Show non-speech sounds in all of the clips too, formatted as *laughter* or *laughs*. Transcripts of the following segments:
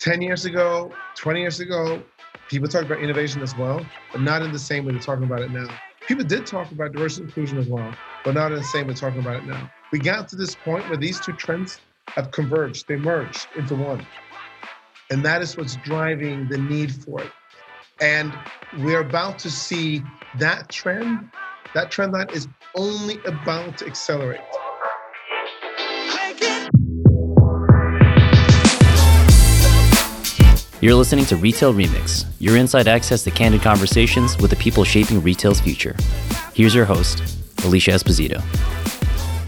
10 years ago, 20 years ago, people talked about innovation as well, but not in the same way they're talking about it now. People did talk about diversity and inclusion as well, but not in the same way they're talking about it now. We got to this point where these two trends have converged, they merged into one. And that is what's driving the need for it. And we're about to see that trend, that trend line is only about to accelerate. You're listening to Retail Remix, your inside access to candid conversations with the people shaping retail's future. Here's your host, Alicia Esposito.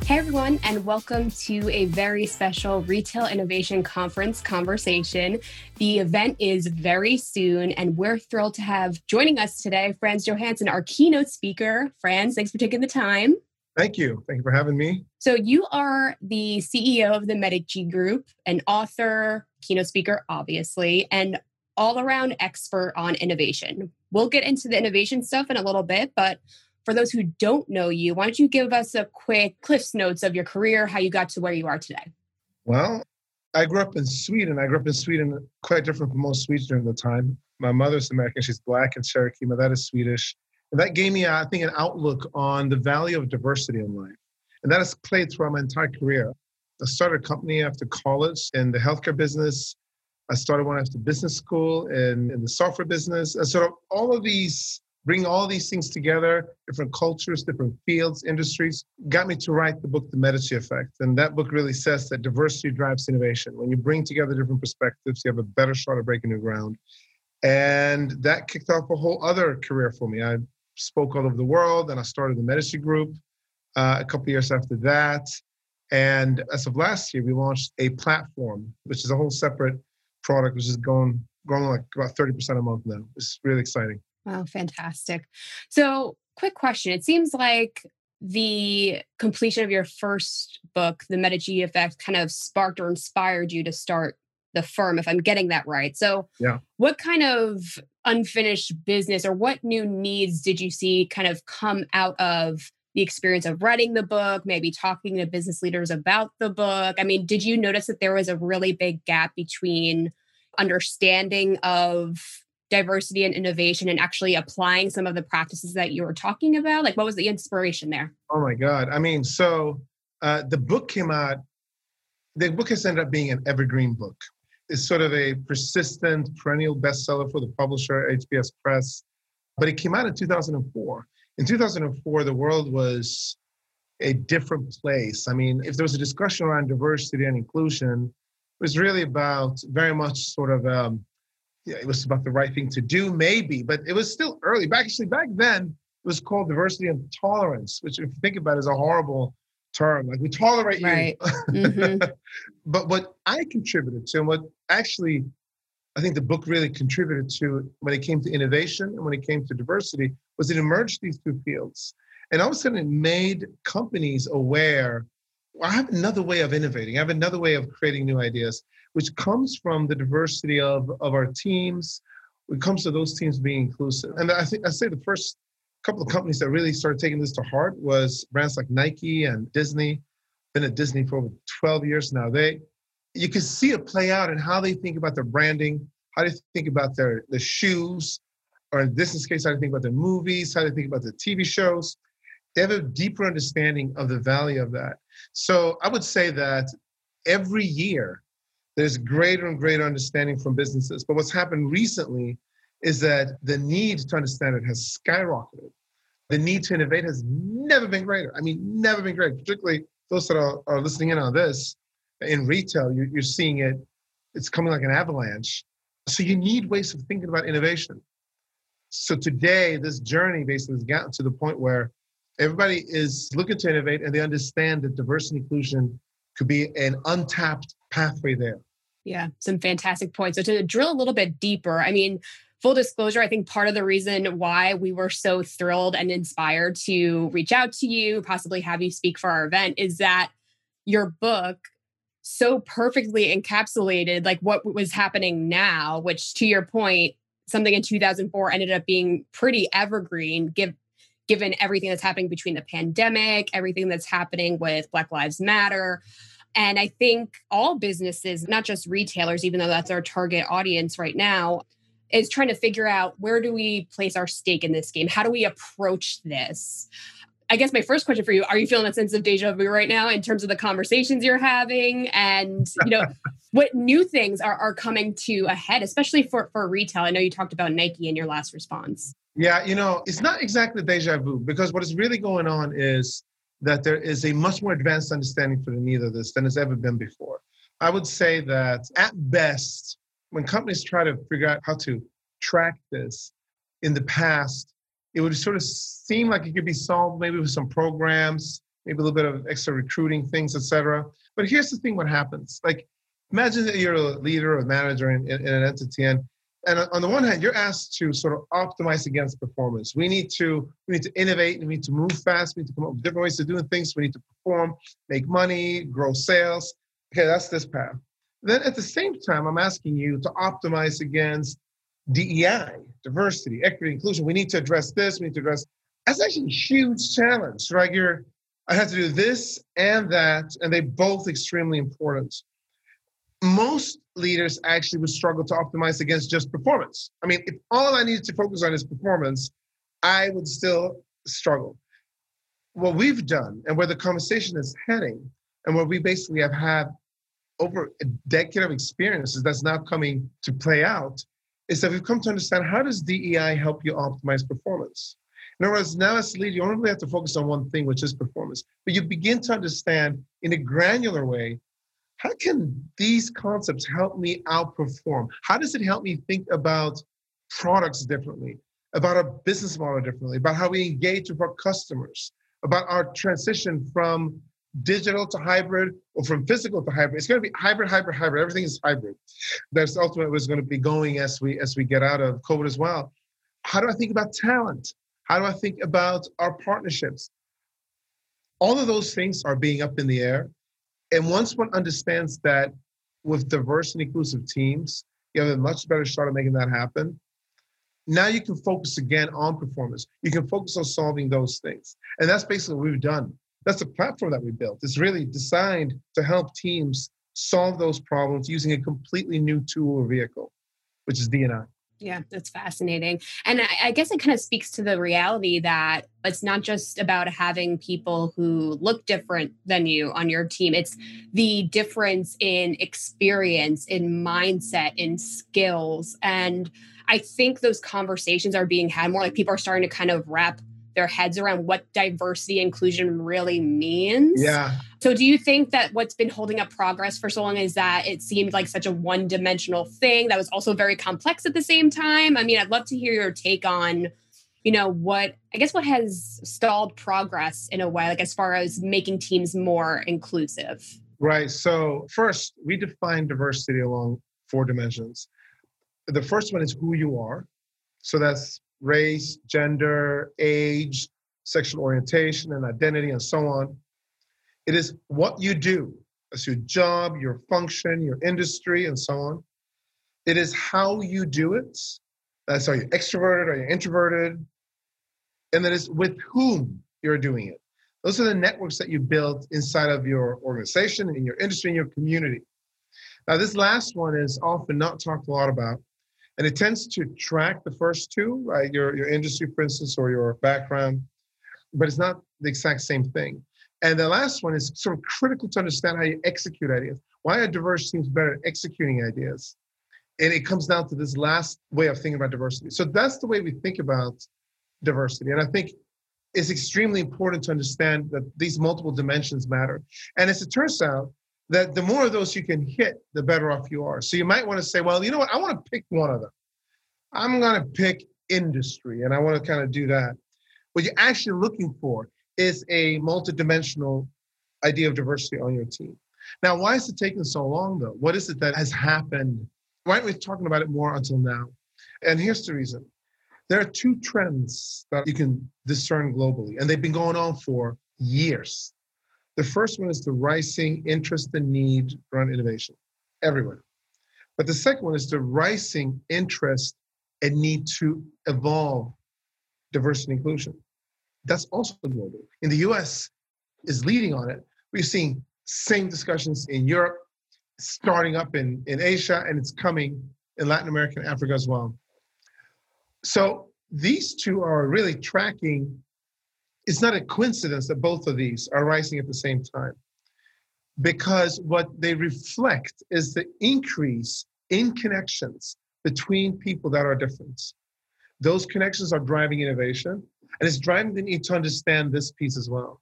Hey everyone, and welcome to a very special Retail Innovation Conference conversation. The event is very soon, and we're thrilled to have joining us today Frans Johansson, our keynote speaker. Frans, thanks for taking the time. Thank you. Thank you for having me. So, you are the CEO of the Medici Group, an author, keynote speaker, obviously, and all around expert on innovation. We'll get into the innovation stuff in a little bit, but for those who don't know you, why don't you give us a quick Cliff's Notes of your career, how you got to where you are today? Well, I grew up in Sweden. I grew up in Sweden, quite different from most Swedes during the time. My mother's American, she's black and Cherokee. My dad is Swedish. And that gave me, I think, an outlook on the value of diversity in life. And that has played throughout my entire career. I started a company after college in the healthcare business. I started one after business school in, in the software business. And sort of all of these, bring all these things together, different cultures, different fields, industries, got me to write the book, The Medici Effect. And that book really says that diversity drives innovation. When you bring together different perspectives, you have a better shot of breaking new ground. And that kicked off a whole other career for me. I spoke all over the world, and I started the Medici Group uh, a couple years after that. And as of last year, we launched a platform, which is a whole separate product, which is going growing like about 30% a month now. It's really exciting. Wow, fantastic. So, quick question. It seems like the completion of your first book, The Medici Effect, kind of sparked or inspired you to start the firm, if I'm getting that right. So, yeah. what kind of unfinished business or what new needs did you see kind of come out of the experience of writing the book, maybe talking to business leaders about the book? I mean, did you notice that there was a really big gap between understanding of diversity and innovation and actually applying some of the practices that you were talking about? Like, what was the inspiration there? Oh my God. I mean, so uh, the book came out, the book has ended up being an evergreen book. It's sort of a persistent, perennial bestseller for the publisher, HBS Press, but it came out in 2004 in 2004, the world was a different place. I mean, if there was a discussion around diversity and inclusion, it was really about very much sort of, um, yeah, it was about the right thing to do, maybe, but it was still early. Back actually, back then, it was called diversity and tolerance, which, if you think about, it, is a horrible term. Like we tolerate right. you. *laughs* Mm-hmm. but what I contributed to, and what actually I think the book really contributed to when it came to innovation and when it came to diversity was it emerged these two fields. And all of a sudden it made companies aware, well, I have another way of innovating. I have another way of creating new ideas, which comes from the diversity of, of our teams. It comes to those teams being inclusive. And I think I say the first couple of companies that really started taking this to heart was brands like Nike and Disney. Been at Disney for over 12 years now. They you can see it play out in how they think about their branding, how they think about their the shoes, or in this case, how they think about the movies, how they think about the TV shows. They have a deeper understanding of the value of that. So I would say that every year there's greater and greater understanding from businesses. But what's happened recently is that the need to understand it has skyrocketed. The need to innovate has never been greater. I mean, never been greater, particularly those that are, are listening in on this in retail, you're, you're seeing it, it's coming like an avalanche. So you need ways of thinking about innovation. So today, this journey basically has gotten to the point where everybody is looking to innovate and they understand that diversity and inclusion could be an untapped pathway there. Yeah, some fantastic points. So to drill a little bit deeper, I mean, full disclosure, I think part of the reason why we were so thrilled and inspired to reach out to you, possibly have you speak for our event, is that your book so perfectly encapsulated like what was happening now which to your point something in 2004 ended up being pretty evergreen give, given everything that's happening between the pandemic everything that's happening with black lives matter And I think all businesses, not just retailers, even though that's our target audience right now, is trying to figure out where do we place our stake in this game? How do we approach this? I guess my first question for you, are you feeling a sense of deja vu right now in terms of the conversations you're having and you know *laughs* what new things are, are coming to a head, especially for, for retail? I know you talked about Nike in your last response. Yeah, you know, it's not exactly deja vu because what is really going on is that there is a much more advanced understanding for the need of this than has ever been before. I would say that at best, when companies try to figure out how to track this in the past, it would sort of seem like it could be solved maybe with some programs, maybe a little bit of extra recruiting things, etc. But here's the thing: what happens? Like, imagine that you're a leader or manager in, in, in an entity, and and on the one hand, you're asked to sort of optimize against performance. We need to we need to innovate. We need to move fast. We need to come up with different ways of doing things. We need to perform, make money, grow sales. Okay, that's this path. Then at the same time, I'm asking you to optimize against DEI, diversity, equity, inclusion. We need to address this. We need to address. That's actually a huge challenge, right? You're, I have to do this and that, and they both extremely important. Most leaders actually would struggle to optimize against just performance. I mean, if all I needed to focus on is performance, I would still struggle. What we've done and where the conversation is heading, and where we basically have had over a decade of experiences that's now coming to play out is that we've come to understand how does DEI help you optimize performance? In other words, now as a leader, you only really have to focus on one thing, which is performance. But you begin to understand in a granular way, how can these concepts help me outperform? How does it help me think about products differently, about our business model differently, about how we engage with our customers, about our transition from digital to hybrid or from physical to hybrid. It's going to be hybrid, hybrid, hybrid. Everything is hybrid. That's ultimately what's going to be going as we as we get out of COVID as well. How do I think about talent? How do I think about our partnerships? All of those things are being up in the air. And once one understands that with diverse and inclusive teams, you have a much better shot at making that happen. Now you can focus again on performance. You can focus on solving those things. And that's basically what we've done that's the platform that we built. It's really designed to help teams solve those problems using a completely new tool or vehicle, which is DNI. Yeah, that's fascinating. And I, I, guess it kind of speaks to the reality that it's not just about having people who look different than you on your team, it's the difference in experience, in mindset, in skills. And I think those conversations are being had more like people are starting to kind of wrap their heads around what diversity inclusion really means. Yeah. So do you think that what's been holding up progress for so long is that it seemed like such a one-dimensional thing that was also very complex at the same time? I mean, I'd love to hear your take on you know what i guess what has stalled progress in a way like as far as making teams more inclusive right so first we define diversity along four dimensions the first one is who you are so that's race, gender, age, sexual orientation, and identity, and so on. It is what you do. That's your job, your function, your industry, and so on. It is how you do it. That's are you extroverted, are you introverted? And that is with whom you're doing it. Those are the networks that you build inside of your organization, in your industry, in your community. Now, this last one is often not talked a lot about and it tends to track the first two, right? Your, your industry, for instance, or your background, but it's not the exact same thing. And the last one is sort of critical to understand how you execute ideas. Why are diverse teams better at executing ideas? And it comes down to this last way of thinking about diversity. So that's the way we think about diversity. And I think it's extremely important to understand that these multiple dimensions matter. And as it turns out, that the more of those you can hit, the better off you are. So you might want to say, well, you know what? I want to pick one of them. I'm going to pick industry, and I want to kind of do that. What you're actually looking for is a multidimensional idea of diversity on your team. Now, why is it taking so long, though? What is it that has happened? Why aren't we talking about it more until now? And here's the reason there are two trends that you can discern globally, and they've been going on for years. The first one is the rising interest and need around innovation everywhere. But the second one is the rising interest and need to evolve diversity and inclusion. That's also global. In the US is leading on it. We're seeing Same discussions in Europe, starting up in, in Asia, and it's coming in Latin America and Africa as well. So these two are really tracking. It's not a coincidence that both of these are rising at the same time because what they reflect is the increase in connections between people that are different. Those connections are driving innovation, and it's driving the need to understand this piece as well.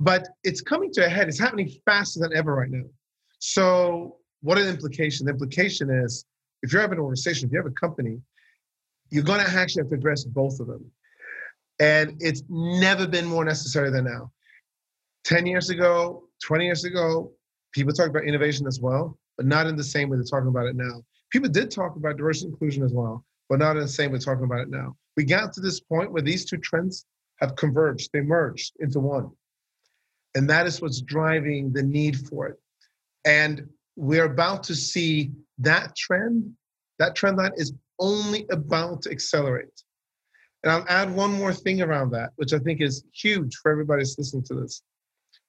But it's coming to a head, it's happening faster than ever right now. So, what are the implications? The implication is if you have an organization, if you have a company, you're going to actually have to address both of them. And it's never been more necessary than now. 10 years ago, 20 years ago, people talked about innovation as well, but not in the same way they're talking about it now. People did talk about diversity inclusion as well, but not in the same way talking about it now. We got to this point where these two trends have converged, they merged into one. And that is what's driving the need for it. And we're about to see that trend, that trend line is only about to accelerate. And I'll add one more thing around that, which I think is huge for everybody that's listening to this.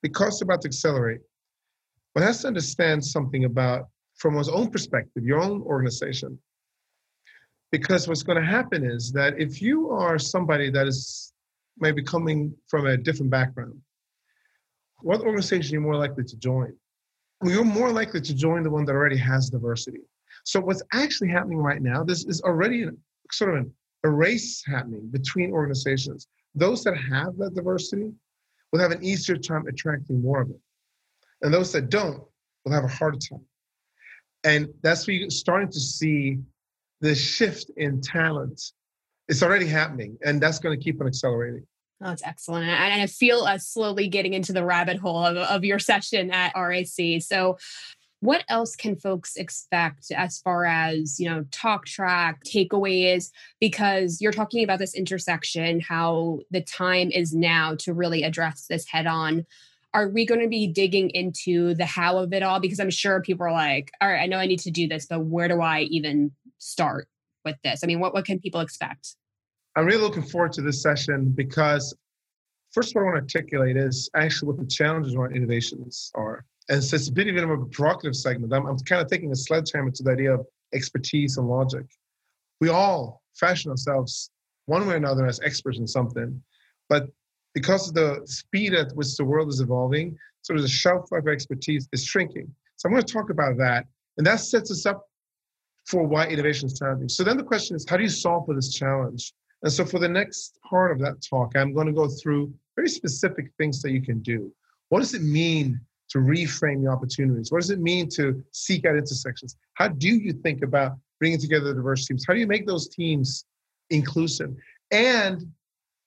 Because it's about to accelerate, one has to understand something about, from one's own perspective, your own organization. Because what's going to happen is that if you are somebody that is maybe coming from a different background, what organization are you more likely to join? Well, you're more likely to join the one that already has diversity. So what's actually happening right now, this is already sort of an, a race happening between organizations. Those that have that diversity will have an easier time attracting more of it. And those that don't will have a harder time. And that's where you're starting to see the shift in talent. It's already happening, and that's going to keep on accelerating. Oh, that's excellent. And I feel us slowly getting into the rabbit hole of, of your session at RIC. So what else can folks expect as far as you know talk track takeaways because you're talking about this intersection how the time is now to really address this head on are we going to be digging into the how of it all because i'm sure people are like all right i know i need to do this but where do i even start with this i mean what, what can people expect i'm really looking forward to this session because first what i want to articulate is actually what the challenges around innovations are and so it's a bit even of a provocative segment. I'm, I'm kind of taking a sledgehammer to the idea of expertise and logic. We all fashion ourselves one way or another as experts in something, but because of the speed at which the world is evolving, sort of the shelf life of expertise is shrinking. So I'm going to talk about that, and that sets us up for why innovation is challenging. So then the question is, how do you solve for this challenge? And so for the next part of that talk, I'm going to go through very specific things that you can do. What does it mean to reframe the opportunities? What does it mean to seek out intersections? How do you think about bringing together the diverse teams? How do you make those teams inclusive? And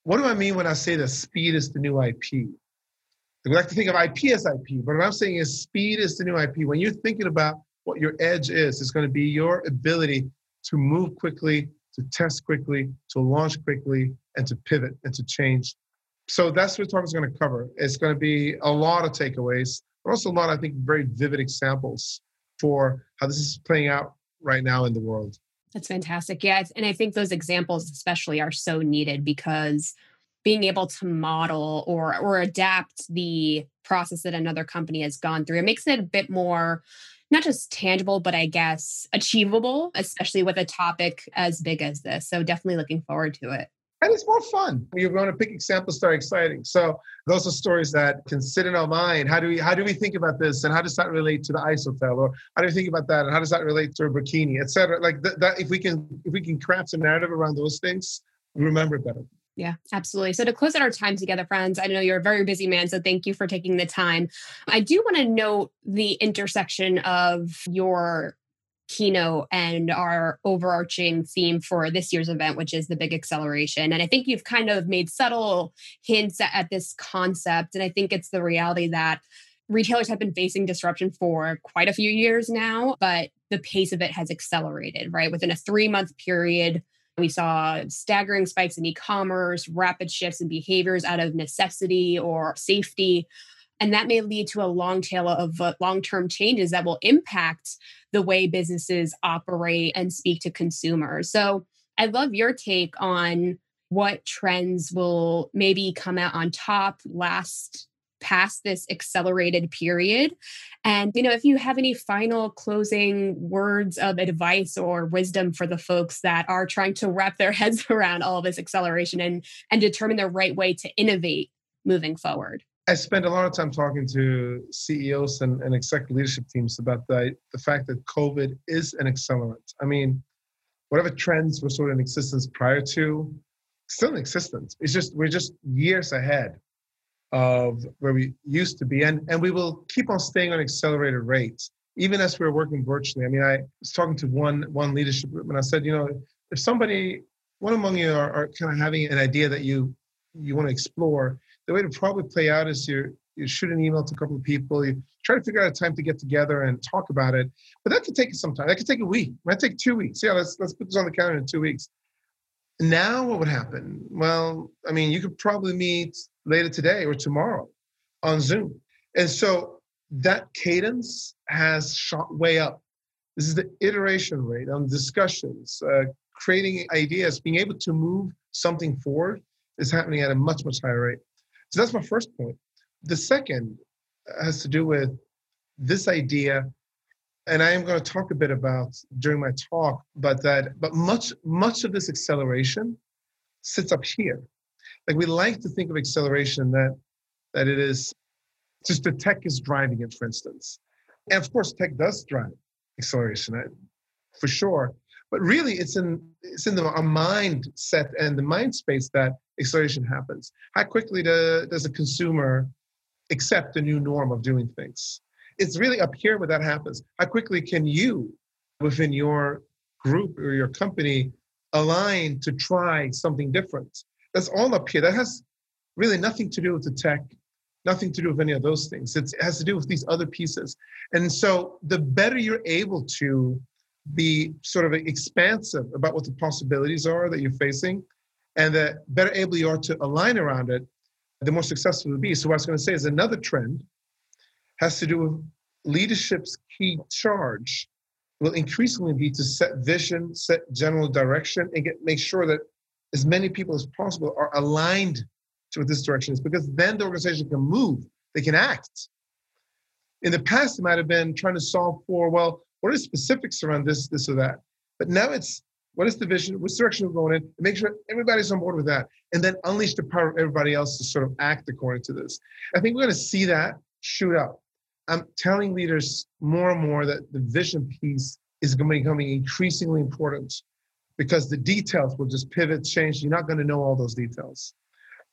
what do I mean when I say that speed is the new IP? We like to think of IP as IP, but what I'm saying is speed is the new IP. When you're thinking about what your edge is, it's going to be your ability to move quickly, to test quickly, to launch quickly, and to pivot and to change. So that's what is going to cover. It's going to be a lot of takeaways but also a lot, I think, very vivid examples for how this is playing out right now in the world. That's fantastic. Yeah. And I think those examples, especially, are so needed because being able to model or or adapt the process that another company has gone through it makes it a bit more not just tangible but i guess achievable especially with a topic as big as this so definitely looking forward to it and it's more fun. You're going to pick examples that are exciting. So those are stories that can sit in our mind. How do we how do we think about this, and how does that relate to the ice hotel, or how do we think about that, and how does that relate to a bikini, etc. Like th- that, if we can if we can craft a narrative around those things, remember better. Yeah, absolutely. So to close out our time together, Frans, I know you're a very busy man, so thank you for taking the time. I do want to note the intersection of your keynote and our overarching theme for this year's event, which is the big acceleration. And I think you've kind of made subtle hints at, this concept. And I think it's the reality that retailers have been facing disruption for quite a few years now, but the pace of it has accelerated, right? Within a three month period, we saw staggering spikes in e commerce, rapid shifts in behaviors out of necessity or safety. And that may lead to a long tail of uh, long term changes that will impact the way businesses operate and speak to consumers. So I'd love your take on what trends will maybe come out on top, last past this accelerated period. And, you know, if you have any final closing words of advice or wisdom for the folks that are trying to wrap their *laughs* heads around all this acceleration and, and determine the right way to innovate moving forward. I spend a lot of time talking to CEOs and, and executive leadership teams about the, the fact that COVID is an accelerant. I mean, whatever trends were sort of in existence prior to, still in existence. It's just we're just years ahead of where we used to be, and and we will keep on staying on accelerated rates even as we're working virtually. I mean, I was talking to one one leadership group, and I said, you know, if somebody, one among you are, are kind of having an idea that you you want to explore, the way to probably play out is you you shoot an email to a couple of people, you try to figure out a time to get together and talk about it. But that could take some time. That could take a week. It might take two weeks. Yeah, let's let's put this on the calendar in two weeks. Now, what would happen? Well, I mean, you could probably meet later today or tomorrow on Zoom. And so that cadence has shot way up. This is the iteration rate on discussions, uh, creating ideas, being able to move something forward is happening at a much, much higher rate. So that's my first point. The second has to do with this idea and I am going to talk a bit about during my talk, but that but much much of this acceleration sits up here. Like we like to think of acceleration that that it is just the tech is driving it, for instance. And of course, tech does drive acceleration for sure. But really, it's in it's in the our mindset and the mind space that acceleration happens. How quickly do, does a consumer accept a new norm of doing things? It's really up here where that happens. How quickly can you, within your group or your company, align to try something different? That's all up here. That has really nothing to do with the tech, nothing to do with any of those things. It's, it has to do with these other pieces. And so the better you're able to be sort of expansive about what the possibilities are that you're facing, and the better able you are to align around it, the more successful you'll be. So what I was going to say is another trend has to do with leadership's key charge will increasingly be to set vision, set general direction, and get make sure that as many people as possible are aligned to what this direction is, because then the organization can move, they can act. In the past, it might have been trying to solve for, well, what are the specifics around this, this or that? But now it's what is the vision, which direction we're going in, and make sure everybody's on board with that, and then unleash the power of everybody else to sort of act according to this. I think we're going to see that shoot up. I'm telling leaders more and more that the vision piece is going to be becoming increasingly important because the details will just pivot, change. You're not going to know all those details.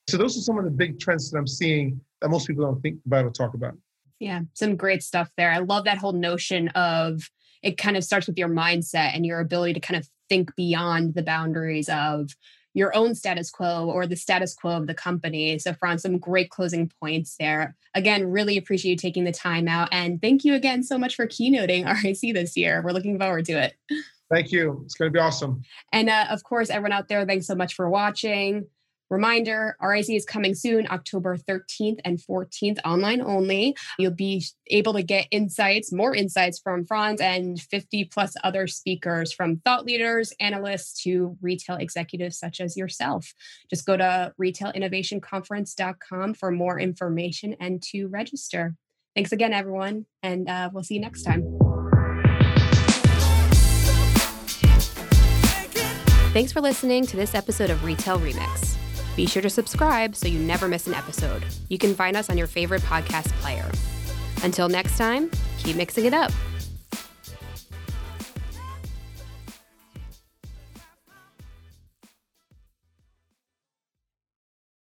So those are some of the big trends that I'm seeing that most people don't think about or talk about. Yeah, some great stuff there. I love that whole notion of it kind of starts with your mindset and your ability to kind of think beyond the boundaries of your own status quo or the status quo of the company. So, Frans, some great closing points there. Again, really appreciate you taking the time out. And thank you again so much for keynoting *laughs* RIC this year. We're looking forward to it. Thank you. It's going to be awesome. And uh, of course, everyone out there, thanks so much for watching. Reminder RIC is coming soon, October 13th and 14th, online only. You'll be able to get insights, more insights from Frans and 50 plus other speakers from thought leaders, analysts to retail executives such as yourself. Just go to retailinnovationconference.com for more information and to register. Thanks again, everyone, and uh, we'll see you next time. Thanks for listening to this episode of Retail Remix. Be sure to subscribe so you never miss an episode. You can find us on your favorite podcast player. Until next time, keep mixing it up.